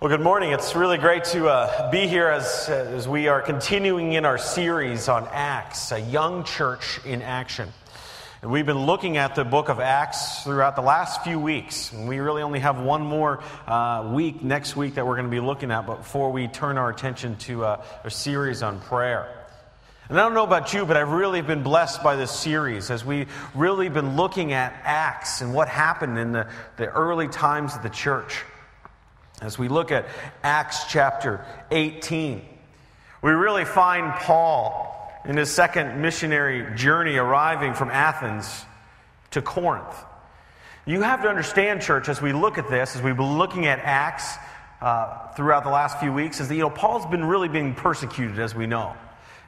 Well, good morning. It's really great to uh, be here as, as we are continuing in our series on Acts, a young church in action. And we've been looking at the book of Acts throughout the last few weeks. And we really only have one more uh, week next week that we're going to be looking at before we turn our attention to uh, a series on prayer. And I don't know about you, but I've really been blessed by this series as we've really been looking at Acts and what happened in the, the early times of the church. As we look at Acts chapter 18, we really find Paul in his second missionary journey arriving from Athens to Corinth. You have to understand, church, as we look at this, as we've been looking at Acts uh, throughout the last few weeks, is that, you know, Paul's been really being persecuted, as we know.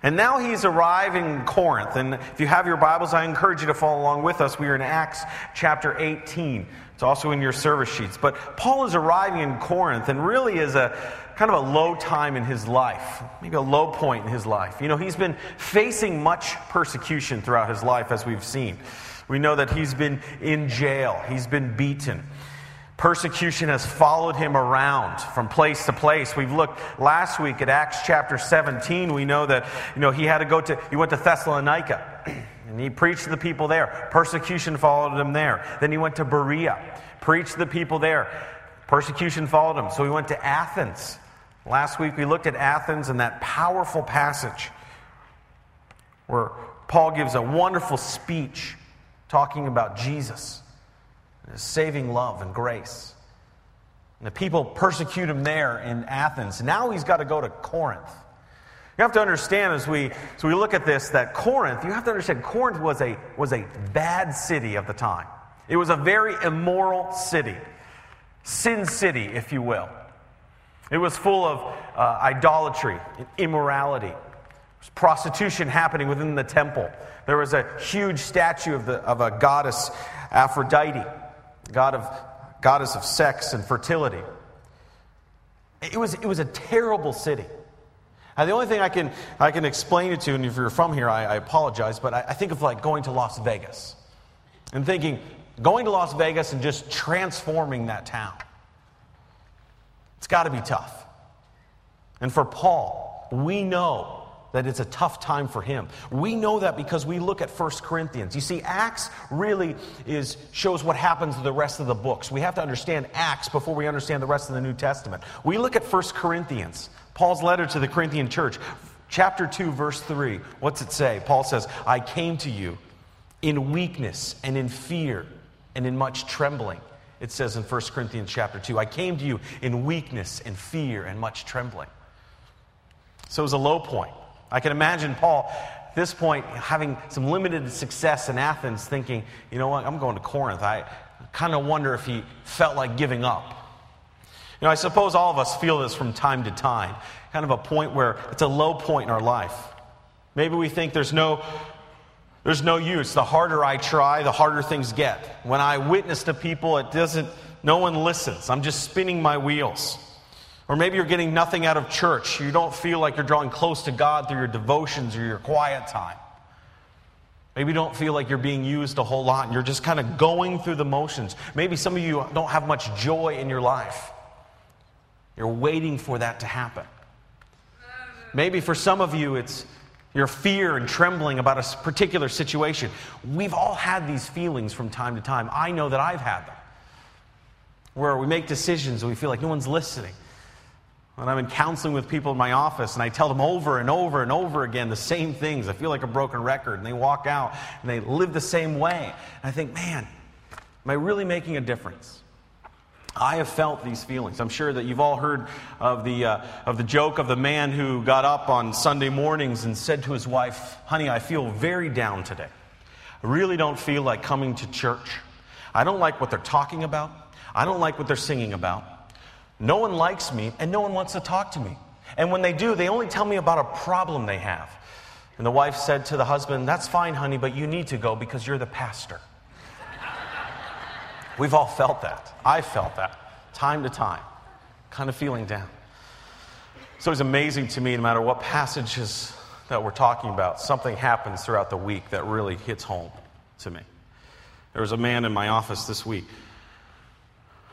And now he's arriving in Corinth. And if you have your Bibles, I encourage you to follow along with us. We are in Acts chapter 18. It's also in your service sheets. But Paul is arriving in Corinth and really is a kind of a low time in his life, maybe a low point in his life. You know, he's been facing much persecution throughout his life, as we've seen. We know that he's been in jail, he's been beaten. Persecution has followed him around from place to place. We've looked last week at Acts chapter 17. We know that, you know, he had to go to, he went to Thessalonica. And he preached to the people there. Persecution followed him there. Then he went to Berea, preached to the people there. Persecution followed him. So he went to Athens. Last week we looked at Athens and that powerful passage where Paul gives a wonderful speech talking about Jesus, his saving love and grace. And the people persecute him there in Athens. Now he's got to go to Corinth. You have to understand as we, as we look at this that Corinth, you have to understand Corinth was a, was a bad city of the time. It was a very immoral city, sin city, if you will. It was full of uh, idolatry, immorality. There was prostitution happening within the temple. There was a huge statue of, the, of a goddess, Aphrodite, god of, goddess of sex and fertility. It was, it was a terrible city. Now, the only thing I can, I can explain it to, and if you're from here, I, I apologize, but I, I think of like going to Las Vegas and thinking, going to Las Vegas and just transforming that town. It's got to be tough. And for Paul, we know that it's a tough time for him. We know that because we look at 1 Corinthians. You see, Acts really is, shows what happens to the rest of the books. We have to understand Acts before we understand the rest of the New Testament. We look at 1 Corinthians. Paul's letter to the Corinthian church, chapter 2, verse 3. What's it say? Paul says, I came to you in weakness and in fear and in much trembling. It says in 1 Corinthians chapter 2, I came to you in weakness and fear and much trembling. So it was a low point. I can imagine Paul at this point having some limited success in Athens, thinking, you know what, I'm going to Corinth. I kind of wonder if he felt like giving up. You know, I suppose all of us feel this from time to time, kind of a point where it's a low point in our life. Maybe we think there's no, there's no use. The harder I try, the harder things get. When I witness to people, it doesn't, no one listens. I'm just spinning my wheels. Or maybe you're getting nothing out of church. You don't feel like you're drawing close to God through your devotions or your quiet time. Maybe you don't feel like you're being used a whole lot and you're just kind of going through the motions. Maybe some of you don't have much joy in your life. You're waiting for that to happen. Maybe for some of you, it's your fear and trembling about a particular situation. We've all had these feelings from time to time. I know that I've had them. Where we make decisions and we feel like no one's listening. When I'm in counseling with people in my office and I tell them over and over and over again the same things, I feel like a broken record. And they walk out and they live the same way. And I think, man, am I really making a difference? I have felt these feelings. I'm sure that you've all heard of the, uh, of the joke of the man who got up on Sunday mornings and said to his wife, Honey, I feel very down today. I really don't feel like coming to church. I don't like what they're talking about. I don't like what they're singing about. No one likes me, and no one wants to talk to me. And when they do, they only tell me about a problem they have. And the wife said to the husband, That's fine, honey, but you need to go because you're the pastor. We've all felt that. I felt that time to time, kind of feeling down. So it's amazing to me, no matter what passages that we're talking about, something happens throughout the week that really hits home to me. There was a man in my office this week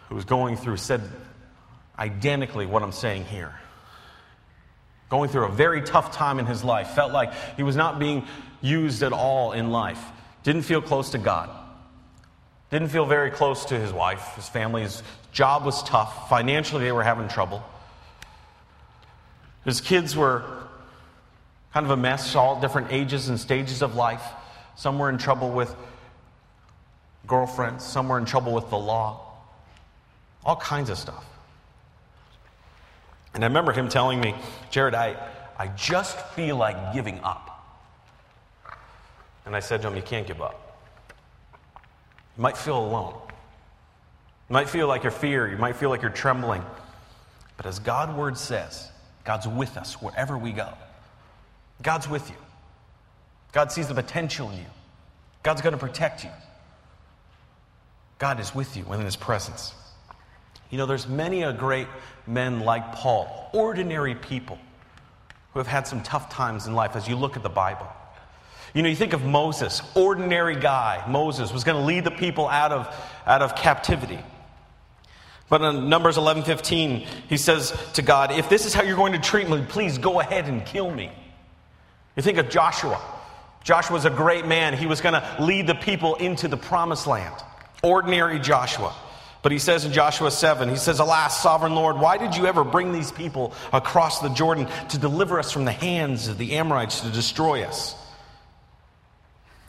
who was going through, said, identically what I'm saying here. Going through a very tough time in his life, felt like he was not being used at all in life, didn't feel close to God, didn't feel very close to his wife, his family. His job was tough. Financially, they were having trouble. His kids were kind of a mess, all different ages and stages of life. Some were in trouble with girlfriends, some were in trouble with the law, all kinds of stuff. And I remember him telling me, Jared, I, I just feel like giving up. And I said to him, You can't give up. You might feel alone. You might feel like you're fear. You might feel like you're trembling. But as God's word says, God's with us wherever we go. God's with you. God sees the potential in you. God's going to protect you. God is with you and in his presence. You know, there's many a great men like Paul, ordinary people who have had some tough times in life as you look at the Bible. You know, you think of Moses, ordinary guy. Moses was going to lead the people out of, out of captivity. But in Numbers 11:15, he says to God, "If this is how you're going to treat me, please go ahead and kill me." You think of Joshua. Joshua was a great man. He was going to lead the people into the promised land. Ordinary Joshua. But he says in Joshua 7, he says, Alas, sovereign Lord, why did you ever bring these people across the Jordan to deliver us from the hands of the Amorites to destroy us?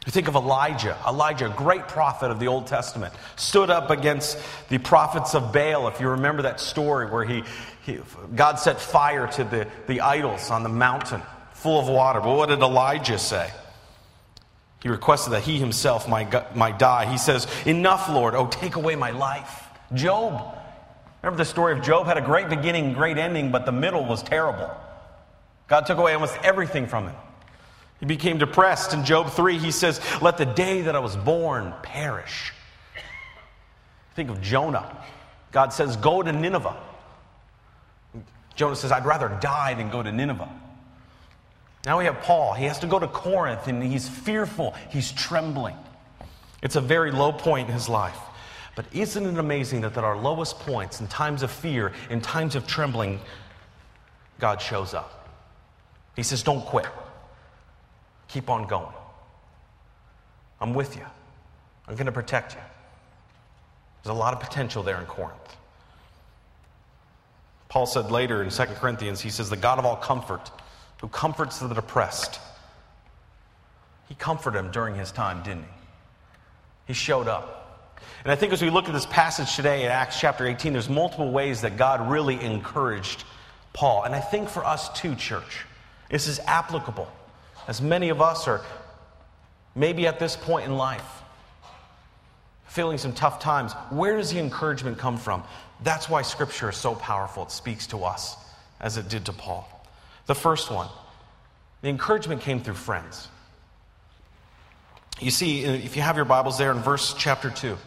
You think of Elijah. Elijah, a great prophet of the Old Testament, stood up against the prophets of Baal. If you remember that story where he, he God set fire to the, the idols on the mountain full of water. But what did Elijah say? He requested that he himself might, might die. He says, Enough, Lord. Oh, take away my life. Job. Remember the story of Job? Had a great beginning, great ending, but the middle was terrible. God took away almost everything from him. He became depressed. In Job 3, he says, Let the day that I was born perish. Think of Jonah. God says, Go to Nineveh. Jonah says, I'd rather die than go to Nineveh. Now we have Paul. He has to go to Corinth and he's fearful, he's trembling. It's a very low point in his life. But isn't it amazing that at our lowest points, in times of fear, in times of trembling, God shows up? He says, Don't quit. Keep on going. I'm with you. I'm going to protect you. There's a lot of potential there in Corinth. Paul said later in 2 Corinthians, he says, The God of all comfort who comforts the depressed. He comforted him during his time, didn't he? He showed up. And I think as we look at this passage today in Acts chapter 18, there's multiple ways that God really encouraged Paul. And I think for us too, church, this is applicable. As many of us are maybe at this point in life, feeling some tough times, where does the encouragement come from? That's why Scripture is so powerful. It speaks to us as it did to Paul. The first one, the encouragement came through friends. You see, if you have your Bibles there in verse chapter 2, it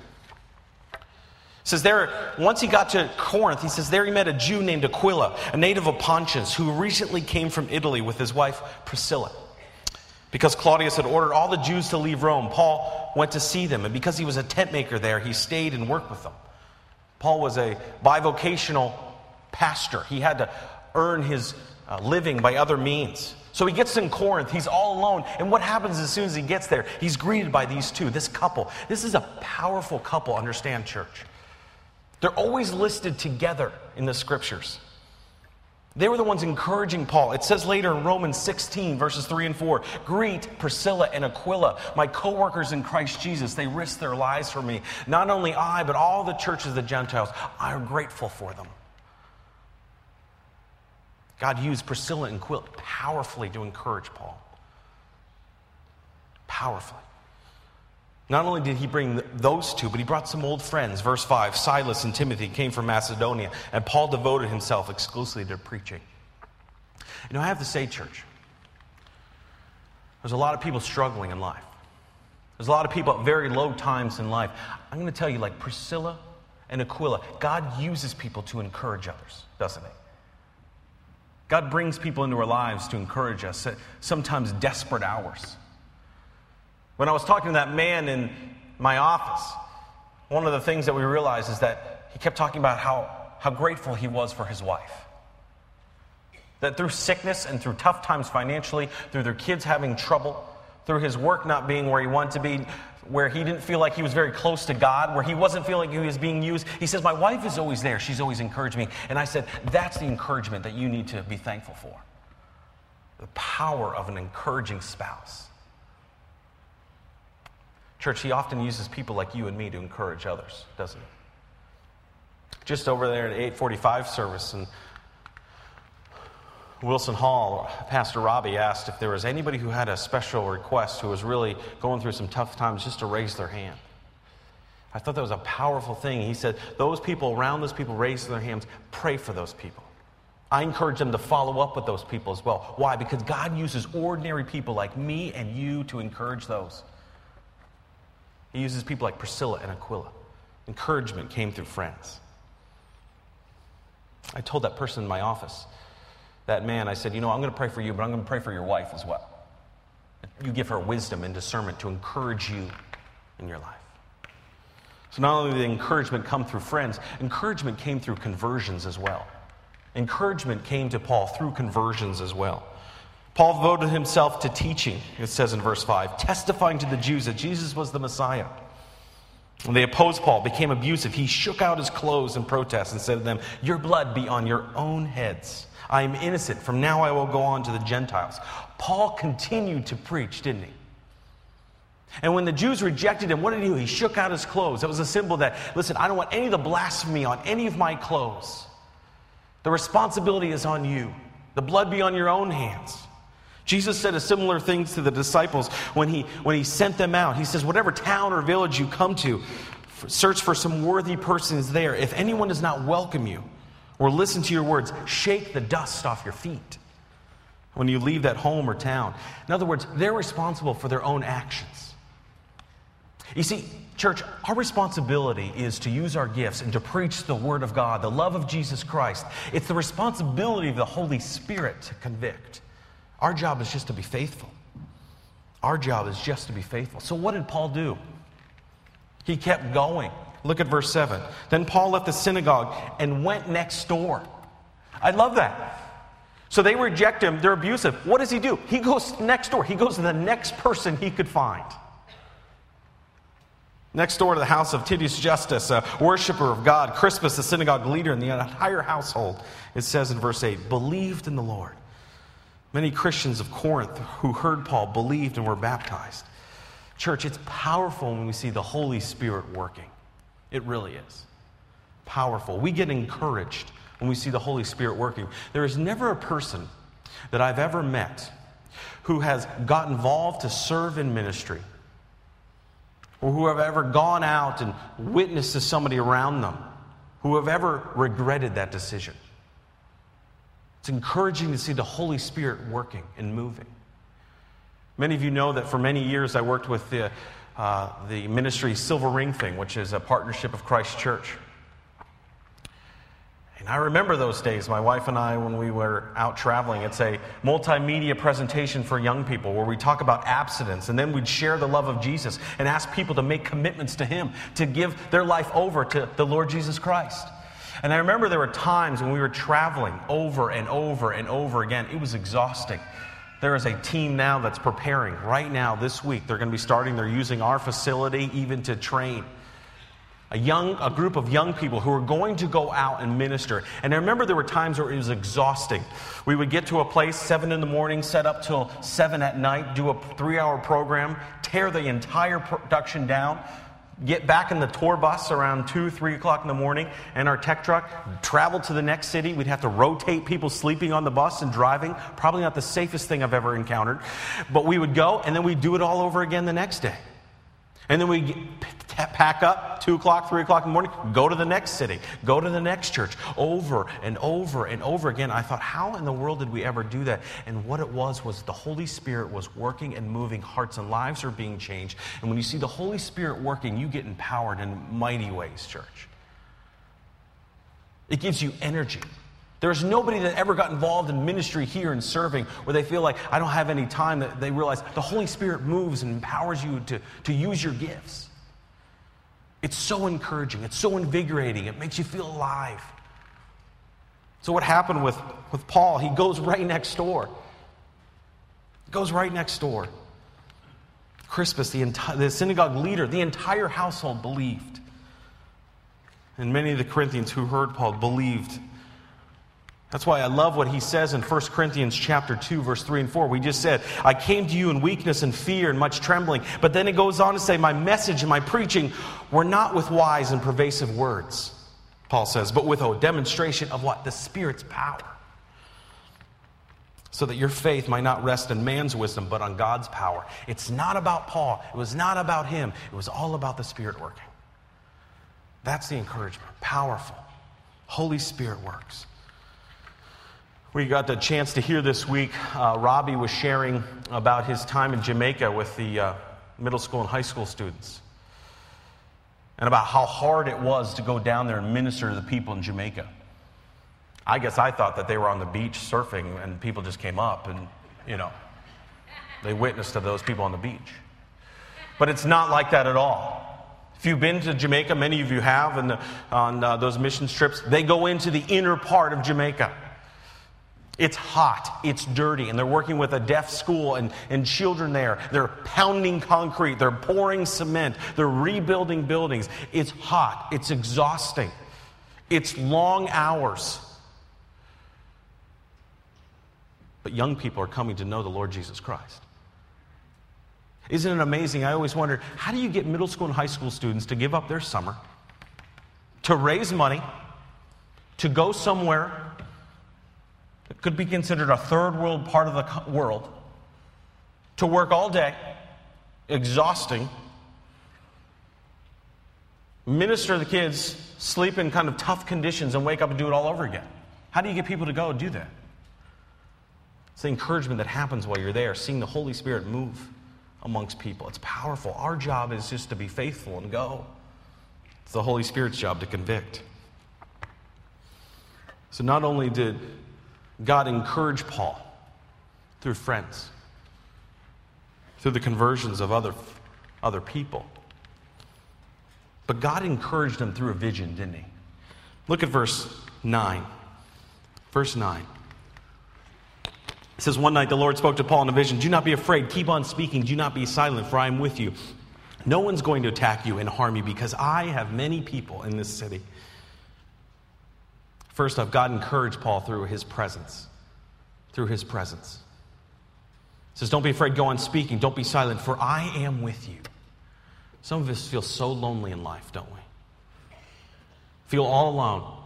says there, once he got to Corinth, he says there he met a Jew named Aquila, a native of Pontus, who recently came from Italy with his wife Priscilla. Because Claudius had ordered all the Jews to leave Rome, Paul went to see them, and because he was a tent maker there, he stayed and worked with them. Paul was a bivocational pastor. He had to earn his uh, living by other means. So he gets in Corinth, he's all alone. And what happens as soon as he gets there? He's greeted by these two, this couple. This is a powerful couple, understand, church. They're always listed together in the scriptures. They were the ones encouraging Paul. It says later in Romans 16, verses 3 and 4 Greet Priscilla and Aquila, my co workers in Christ Jesus. They risked their lives for me. Not only I, but all the churches of the Gentiles. I am grateful for them. God used Priscilla and Aquila powerfully to encourage Paul. Powerfully. Not only did he bring those two, but he brought some old friends. Verse 5 Silas and Timothy came from Macedonia, and Paul devoted himself exclusively to preaching. You know, I have to say, church, there's a lot of people struggling in life. There's a lot of people at very low times in life. I'm going to tell you, like Priscilla and Aquila, God uses people to encourage others, doesn't he? God brings people into our lives to encourage us at sometimes desperate hours. When I was talking to that man in my office, one of the things that we realized is that he kept talking about how, how grateful he was for his wife. That through sickness and through tough times financially, through their kids having trouble, through his work not being where he wanted to be, where he didn't feel like he was very close to God, where he wasn't feeling like he was being used. He says, My wife is always there. She's always encouraged me. And I said, That's the encouragement that you need to be thankful for. The power of an encouraging spouse. Church, he often uses people like you and me to encourage others, doesn't he? Just over there at 845 service, and Wilson Hall, Pastor Robbie asked if there was anybody who had a special request who was really going through some tough times just to raise their hand. I thought that was a powerful thing. He said, Those people around those people raise their hands, pray for those people. I encourage them to follow up with those people as well. Why? Because God uses ordinary people like me and you to encourage those. He uses people like Priscilla and Aquila. Encouragement came through friends. I told that person in my office, that man, I said, You know, I'm going to pray for you, but I'm going to pray for your wife as well. You give her wisdom and discernment to encourage you in your life. So not only did encouragement come through friends, encouragement came through conversions as well. Encouragement came to Paul through conversions as well. Paul devoted himself to teaching, it says in verse 5, testifying to the Jews that Jesus was the Messiah. When they opposed Paul, became abusive, he shook out his clothes in protest and said to them, Your blood be on your own heads. I am innocent. From now I will go on to the Gentiles. Paul continued to preach, didn't he? And when the Jews rejected him, what did he do? He shook out his clothes. That was a symbol that, listen, I don't want any of the blasphemy on any of my clothes. The responsibility is on you. The blood be on your own hands. Jesus said a similar thing to the disciples when he, when he sent them out. He says, Whatever town or village you come to, search for some worthy persons there. If anyone does not welcome you or listen to your words, shake the dust off your feet when you leave that home or town. In other words, they're responsible for their own actions. You see, church, our responsibility is to use our gifts and to preach the Word of God, the love of Jesus Christ. It's the responsibility of the Holy Spirit to convict. Our job is just to be faithful. Our job is just to be faithful. So, what did Paul do? He kept going. Look at verse 7. Then Paul left the synagogue and went next door. I love that. So they reject him, they're abusive. What does he do? He goes next door, he goes to the next person he could find. Next door to the house of Titius Justus, a worshiper of God, Crispus, the synagogue leader, and the entire household, it says in verse 8, believed in the Lord. Many Christians of Corinth who heard Paul believed and were baptized. Church, it's powerful when we see the Holy Spirit working. It really is. Powerful. We get encouraged when we see the Holy Spirit working. There is never a person that I've ever met who has got involved to serve in ministry or who have ever gone out and witnessed to somebody around them who have ever regretted that decision. It's encouraging to see the Holy Spirit working and moving. Many of you know that for many years I worked with the, uh, the ministry Silver Ring Thing, which is a partnership of Christ Church. And I remember those days, my wife and I, when we were out traveling. It's a multimedia presentation for young people where we talk about abstinence, and then we'd share the love of Jesus and ask people to make commitments to Him, to give their life over to the Lord Jesus Christ. And I remember there were times when we were traveling over and over and over again. It was exhausting. There is a team now that's preparing right now this week. They're going to be starting, they're using our facility even to train. A young a group of young people who are going to go out and minister. And I remember there were times where it was exhausting. We would get to a place seven in the morning, set up till seven at night, do a three-hour program, tear the entire production down, get back in the tour bus around 2, 3 o'clock in the morning, and our tech truck, travel to the next city. We'd have to rotate people sleeping on the bus and driving. Probably not the safest thing I've ever encountered. But we would go, and then we'd do it all over again the next day. And then we pack up, 2 o'clock, 3 o'clock in the morning, go to the next city, go to the next church, over and over and over again. I thought, how in the world did we ever do that? And what it was was the Holy Spirit was working and moving, hearts and lives are being changed. And when you see the Holy Spirit working, you get empowered in mighty ways, church. It gives you energy. There's nobody that ever got involved in ministry here and serving where they feel like, I don't have any time, that they realize the Holy Spirit moves and empowers you to, to use your gifts. It's so encouraging, it's so invigorating, it makes you feel alive. So, what happened with, with Paul? He goes right next door. Goes right next door. Crispus, the, enti- the synagogue leader, the entire household believed. And many of the Corinthians who heard Paul believed. That's why I love what he says in 1 Corinthians chapter 2 verse 3 and 4. We just said, "I came to you in weakness and fear and much trembling." But then it goes on to say, "My message and my preaching were not with wise and pervasive words." Paul says, "but with a demonstration of what? The Spirit's power." So that your faith might not rest in man's wisdom, but on God's power. It's not about Paul. It was not about him. It was all about the Spirit working. That's the encouragement. Powerful. Holy Spirit works. We got the chance to hear this week, uh, Robbie was sharing about his time in Jamaica with the uh, middle school and high school students. And about how hard it was to go down there and minister to the people in Jamaica. I guess I thought that they were on the beach surfing and people just came up and, you know, they witnessed to those people on the beach. But it's not like that at all. If you've been to Jamaica, many of you have, and on uh, those mission trips, they go into the inner part of Jamaica. It's hot, it's dirty, and they're working with a deaf school and, and children there. They're pounding concrete, they're pouring cement, they're rebuilding buildings. It's hot, it's exhausting, it's long hours. But young people are coming to know the Lord Jesus Christ. Isn't it amazing? I always wondered how do you get middle school and high school students to give up their summer, to raise money, to go somewhere that could be considered a third world part of the world, to work all day, exhausting, minister the kids, sleep in kind of tough conditions, and wake up and do it all over again? How do you get people to go do that? It's the encouragement that happens while you're there, seeing the Holy Spirit move amongst people. It's powerful. Our job is just to be faithful and go. It's the Holy Spirit's job to convict. So not only did God encouraged Paul through friends, through the conversions of other, other people, but God encouraged him through a vision, didn't he? Look at verse 9. Verse 9. It says, One night the Lord spoke to Paul in a vision Do not be afraid. Keep on speaking. Do not be silent, for I am with you. No one's going to attack you and harm you because I have many people in this city. First off, God encouraged Paul through his presence. Through his presence. He says, Don't be afraid, go on speaking. Don't be silent, for I am with you. Some of us feel so lonely in life, don't we? Feel all alone.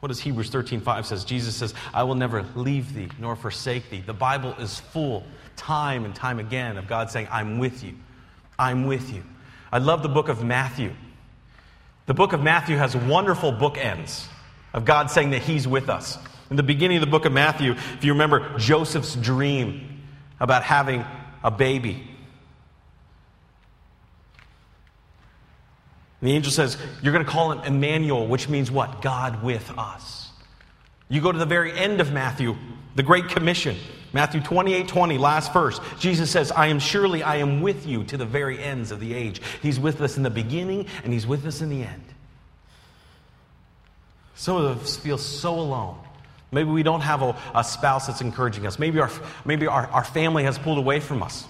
What does Hebrews 13 5 says? Jesus says, I will never leave thee nor forsake thee. The Bible is full, time and time again, of God saying, I'm with you. I'm with you. I love the book of Matthew. The book of Matthew has wonderful bookends of God saying that He's with us. In the beginning of the book of Matthew, if you remember Joseph's dream about having a baby, the angel says, You're going to call him Emmanuel, which means what? God with us. You go to the very end of Matthew, the Great Commission, Matthew 28 20, last verse. Jesus says, I am surely, I am with you to the very ends of the age. He's with us in the beginning and He's with us in the end. Some of us feel so alone. Maybe we don't have a, a spouse that's encouraging us. Maybe, our, maybe our, our family has pulled away from us.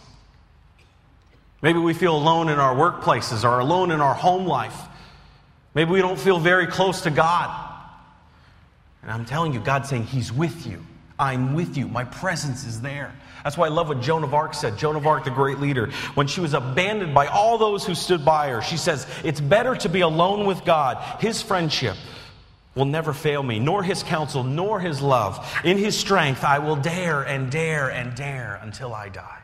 Maybe we feel alone in our workplaces or alone in our home life. Maybe we don't feel very close to God. And I'm telling you, God's saying, He's with you. I'm with you. My presence is there. That's why I love what Joan of Arc said. Joan of Arc, the great leader, when she was abandoned by all those who stood by her, she says, It's better to be alone with God. His friendship will never fail me, nor his counsel, nor his love. In his strength, I will dare and dare and dare until I die.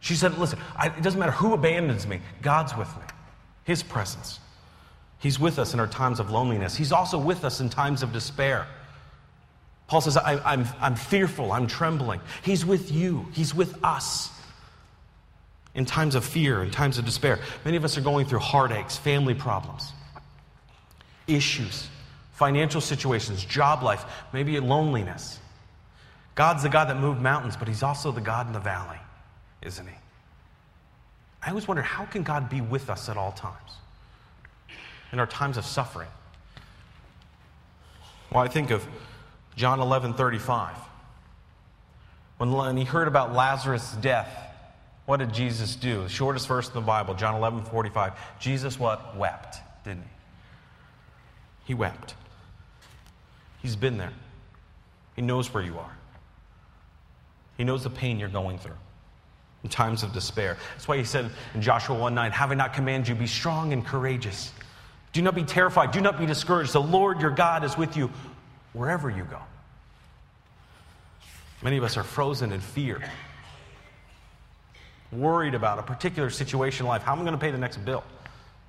She said, Listen, I, it doesn't matter who abandons me, God's with me. His presence. He's with us in our times of loneliness. He's also with us in times of despair. Paul says, I, I'm, I'm fearful, I'm trembling. He's with you, He's with us in times of fear, in times of despair. Many of us are going through heartaches, family problems, issues, financial situations, job life, maybe loneliness. God's the God that moved mountains, but He's also the God in the valley isn't he? I always wonder how can God be with us at all times? In our times of suffering, Well, I think of John 11 35. When he heard about Lazarus' death, what did Jesus do? The shortest verse in the Bible, John 11 45. Jesus what? Wept, didn't he? He wept. He's been there. He knows where you are. He knows the pain you're going through in times of despair. That's why he said in Joshua 1 9, Have I not commanded you, be strong and courageous? Do not be terrified. Do not be discouraged. The Lord your God is with you wherever you go. Many of us are frozen in fear, worried about a particular situation in life. How am I going to pay the next bill?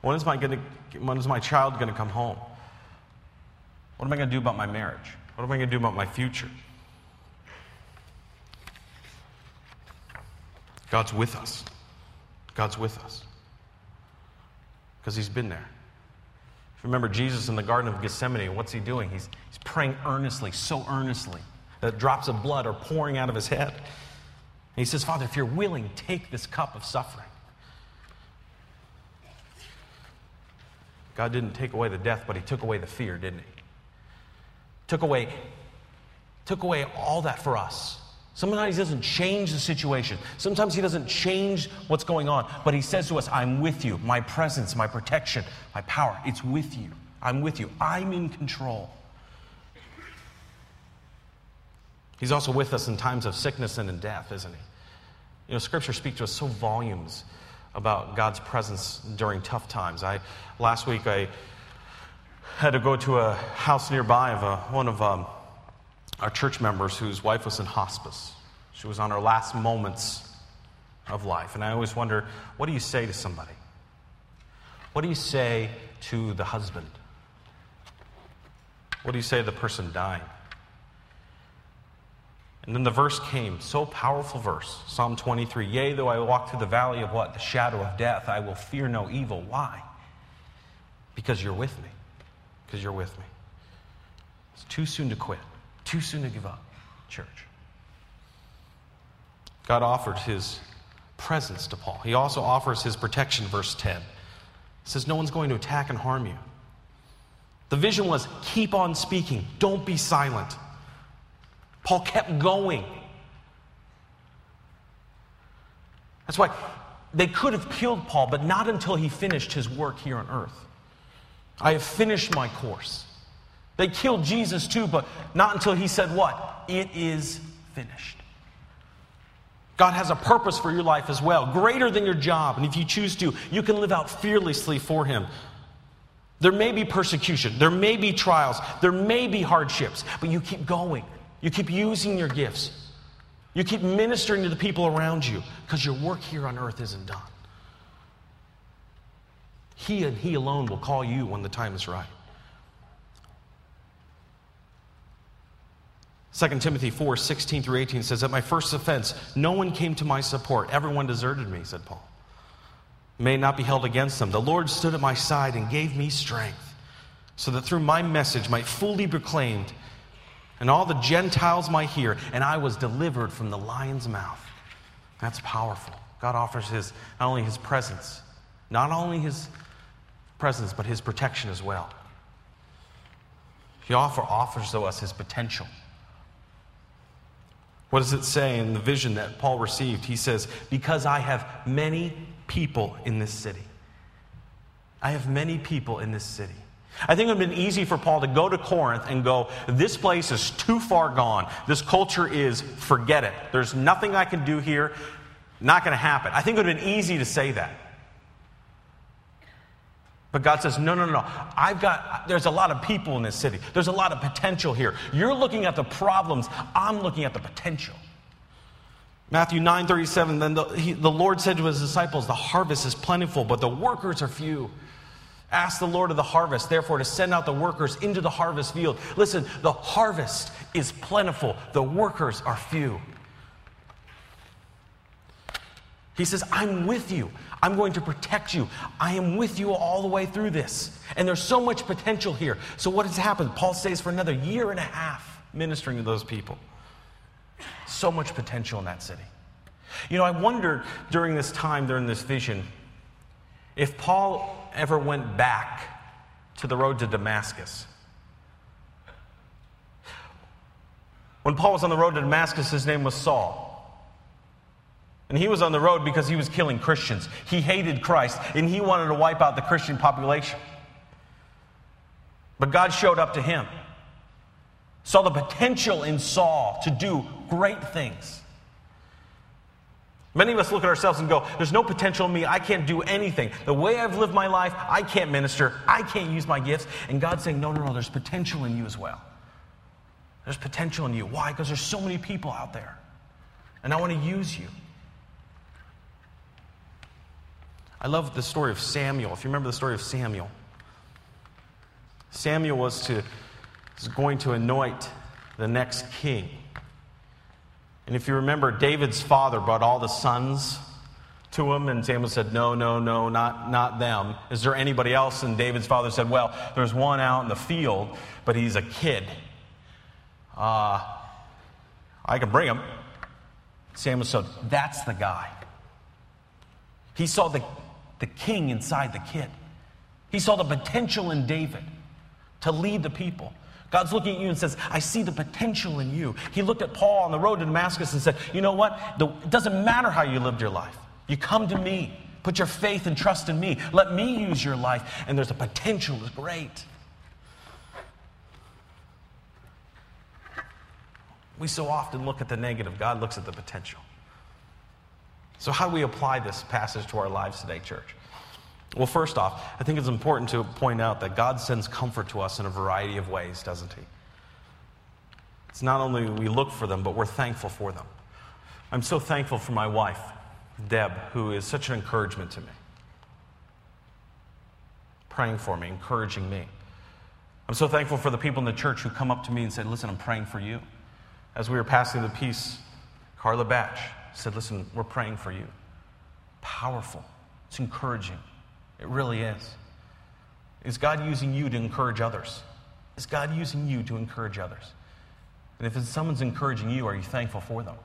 When is my, gonna, when is my child going to come home? What am I going to do about my marriage? What am I going to do about my future? God's with us. God's with us. Because he's been there. If you remember Jesus in the Garden of Gethsemane, what's he doing? He's, he's praying earnestly, so earnestly, that drops of blood are pouring out of his head. And he says, Father, if you're willing, take this cup of suffering. God didn't take away the death, but he took away the fear, didn't he? Took away, took away all that for us. Sometimes he doesn't change the situation. Sometimes he doesn't change what's going on. But he says to us, I'm with you. My presence, my protection, my power, it's with you. I'm with you. I'm in control. He's also with us in times of sickness and in death, isn't he? You know, Scripture speaks to us so volumes about God's presence during tough times. I last week I had to go to a house nearby of a, one of um, our church members whose wife was in hospice. She was on her last moments of life. And I always wonder what do you say to somebody? What do you say to the husband? What do you say to the person dying? And then the verse came, so powerful verse, Psalm 23. Yea, though I walk through the valley of what? The shadow of death, I will fear no evil. Why? Because you're with me. Because you're with me. It's too soon to quit. Too soon to give up, church. God offered his presence to Paul. He also offers his protection, verse 10. It says, No one's going to attack and harm you. The vision was keep on speaking, don't be silent. Paul kept going. That's why they could have killed Paul, but not until he finished his work here on earth. I have finished my course. They killed Jesus too, but not until he said, What? It is finished. God has a purpose for your life as well, greater than your job. And if you choose to, you can live out fearlessly for Him. There may be persecution, there may be trials, there may be hardships, but you keep going. You keep using your gifts. You keep ministering to the people around you because your work here on earth isn't done. He and He alone will call you when the time is right. 2 Timothy 4 16 through 18 says, At my first offense, no one came to my support. Everyone deserted me, said Paul. May not be held against them. The Lord stood at my side and gave me strength, so that through my message might fully be proclaimed, and all the Gentiles might hear, and I was delivered from the lion's mouth. That's powerful. God offers his not only his presence, not only his presence, but his protection as well. He offer, offers to us his potential. What does it say in the vision that Paul received? He says, Because I have many people in this city. I have many people in this city. I think it would have been easy for Paul to go to Corinth and go, This place is too far gone. This culture is, forget it. There's nothing I can do here. Not going to happen. I think it would have been easy to say that. But God says, no, no, no. I've got, there's a lot of people in this city. There's a lot of potential here. You're looking at the problems. I'm looking at the potential. Matthew 9 37, then the, he, the Lord said to his disciples, The harvest is plentiful, but the workers are few. Ask the Lord of the harvest, therefore, to send out the workers into the harvest field. Listen, the harvest is plentiful, the workers are few. He says, I'm with you. I'm going to protect you. I am with you all the way through this. And there's so much potential here. So, what has happened? Paul stays for another year and a half ministering to those people. So much potential in that city. You know, I wondered during this time, during this vision, if Paul ever went back to the road to Damascus. When Paul was on the road to Damascus, his name was Saul. And he was on the road because he was killing Christians. He hated Christ and he wanted to wipe out the Christian population. But God showed up to him, saw the potential in Saul to do great things. Many of us look at ourselves and go, There's no potential in me. I can't do anything. The way I've lived my life, I can't minister. I can't use my gifts. And God's saying, No, no, no, there's potential in you as well. There's potential in you. Why? Because there's so many people out there. And I want to use you. I love the story of Samuel. If you remember the story of Samuel, Samuel was, to, was going to anoint the next king. And if you remember, David's father brought all the sons to him, and Samuel said, No, no, no, not, not them. Is there anybody else? And David's father said, Well, there's one out in the field, but he's a kid. Uh, I can bring him. Samuel said, That's the guy. He saw the the king inside the kid. He saw the potential in David to lead the people. God's looking at you and says, I see the potential in you. He looked at Paul on the road to Damascus and said, You know what? The, it doesn't matter how you lived your life. You come to me, put your faith and trust in me. Let me use your life, and there's a potential that's great. We so often look at the negative, God looks at the potential. So, how do we apply this passage to our lives today, church? Well, first off, I think it's important to point out that God sends comfort to us in a variety of ways, doesn't He? It's not only we look for them, but we're thankful for them. I'm so thankful for my wife, Deb, who is such an encouragement to me. Praying for me, encouraging me. I'm so thankful for the people in the church who come up to me and said, Listen, I'm praying for you. As we were passing the peace, Carla Batch, said, Listen, we're praying for you. Powerful. It's encouraging. It really is. Is God using you to encourage others? Is God using you to encourage others? And if someone's encouraging you, are you thankful for them?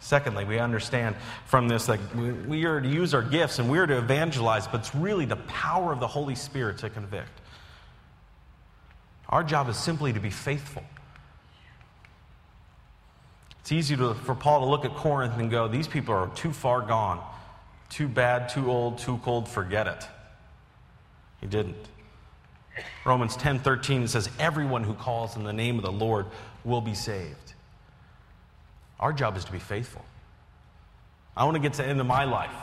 Secondly, we understand from this that we are to use our gifts and we are to evangelize, but it's really the power of the Holy Spirit to convict. Our job is simply to be faithful. It's easy to, for Paul to look at Corinth and go, these people are too far gone, too bad, too old, too cold, forget it. He didn't. Romans 10 13 says, Everyone who calls in the name of the Lord will be saved. Our job is to be faithful. I want to get to the end of my life.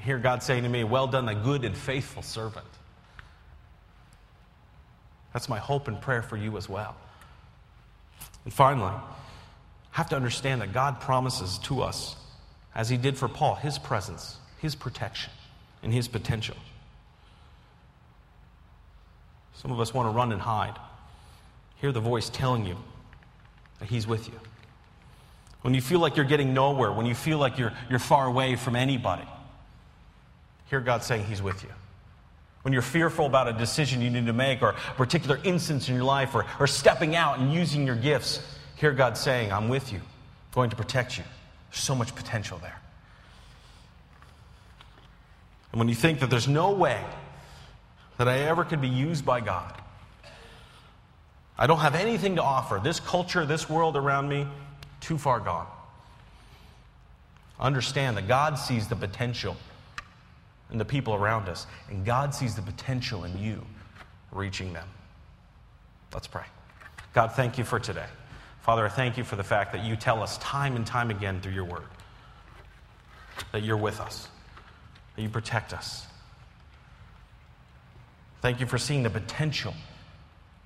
Hear God saying to me, Well done, thy good and faithful servant. That's my hope and prayer for you as well. And finally, have to understand that God promises to us, as He did for Paul, His presence, His protection, and His potential. Some of us want to run and hide. Hear the voice telling you that He's with you. When you feel like you're getting nowhere, when you feel like you're, you're far away from anybody, hear God saying He's with you. When you're fearful about a decision you need to make or a particular instance in your life or, or stepping out and using your gifts, hear God saying, I'm with you, I'm going to protect you. There's so much potential there. And when you think that there's no way that I ever could be used by God, I don't have anything to offer. This culture, this world around me, too far gone. Understand that God sees the potential and the people around us. And God sees the potential in you reaching them. Let's pray. God, thank you for today. Father, I thank you for the fact that you tell us time and time again through your word that you're with us, that you protect us. Thank you for seeing the potential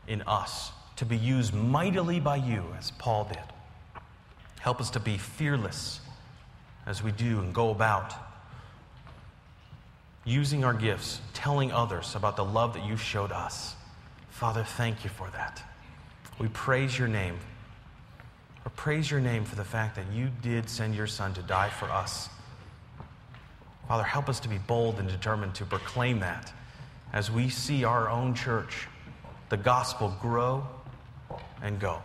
in us to be used mightily by you, as Paul did. Help us to be fearless as we do and go about using our gifts, telling others about the love that you showed us. Father, thank you for that. We praise your name. Or praise your name for the fact that you did send your son to die for us. Father, help us to be bold and determined to proclaim that as we see our own church, the gospel grow and go.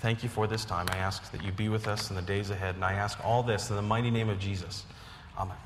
Thank you for this time. I ask that you be with us in the days ahead, and I ask all this in the mighty name of Jesus. Amen.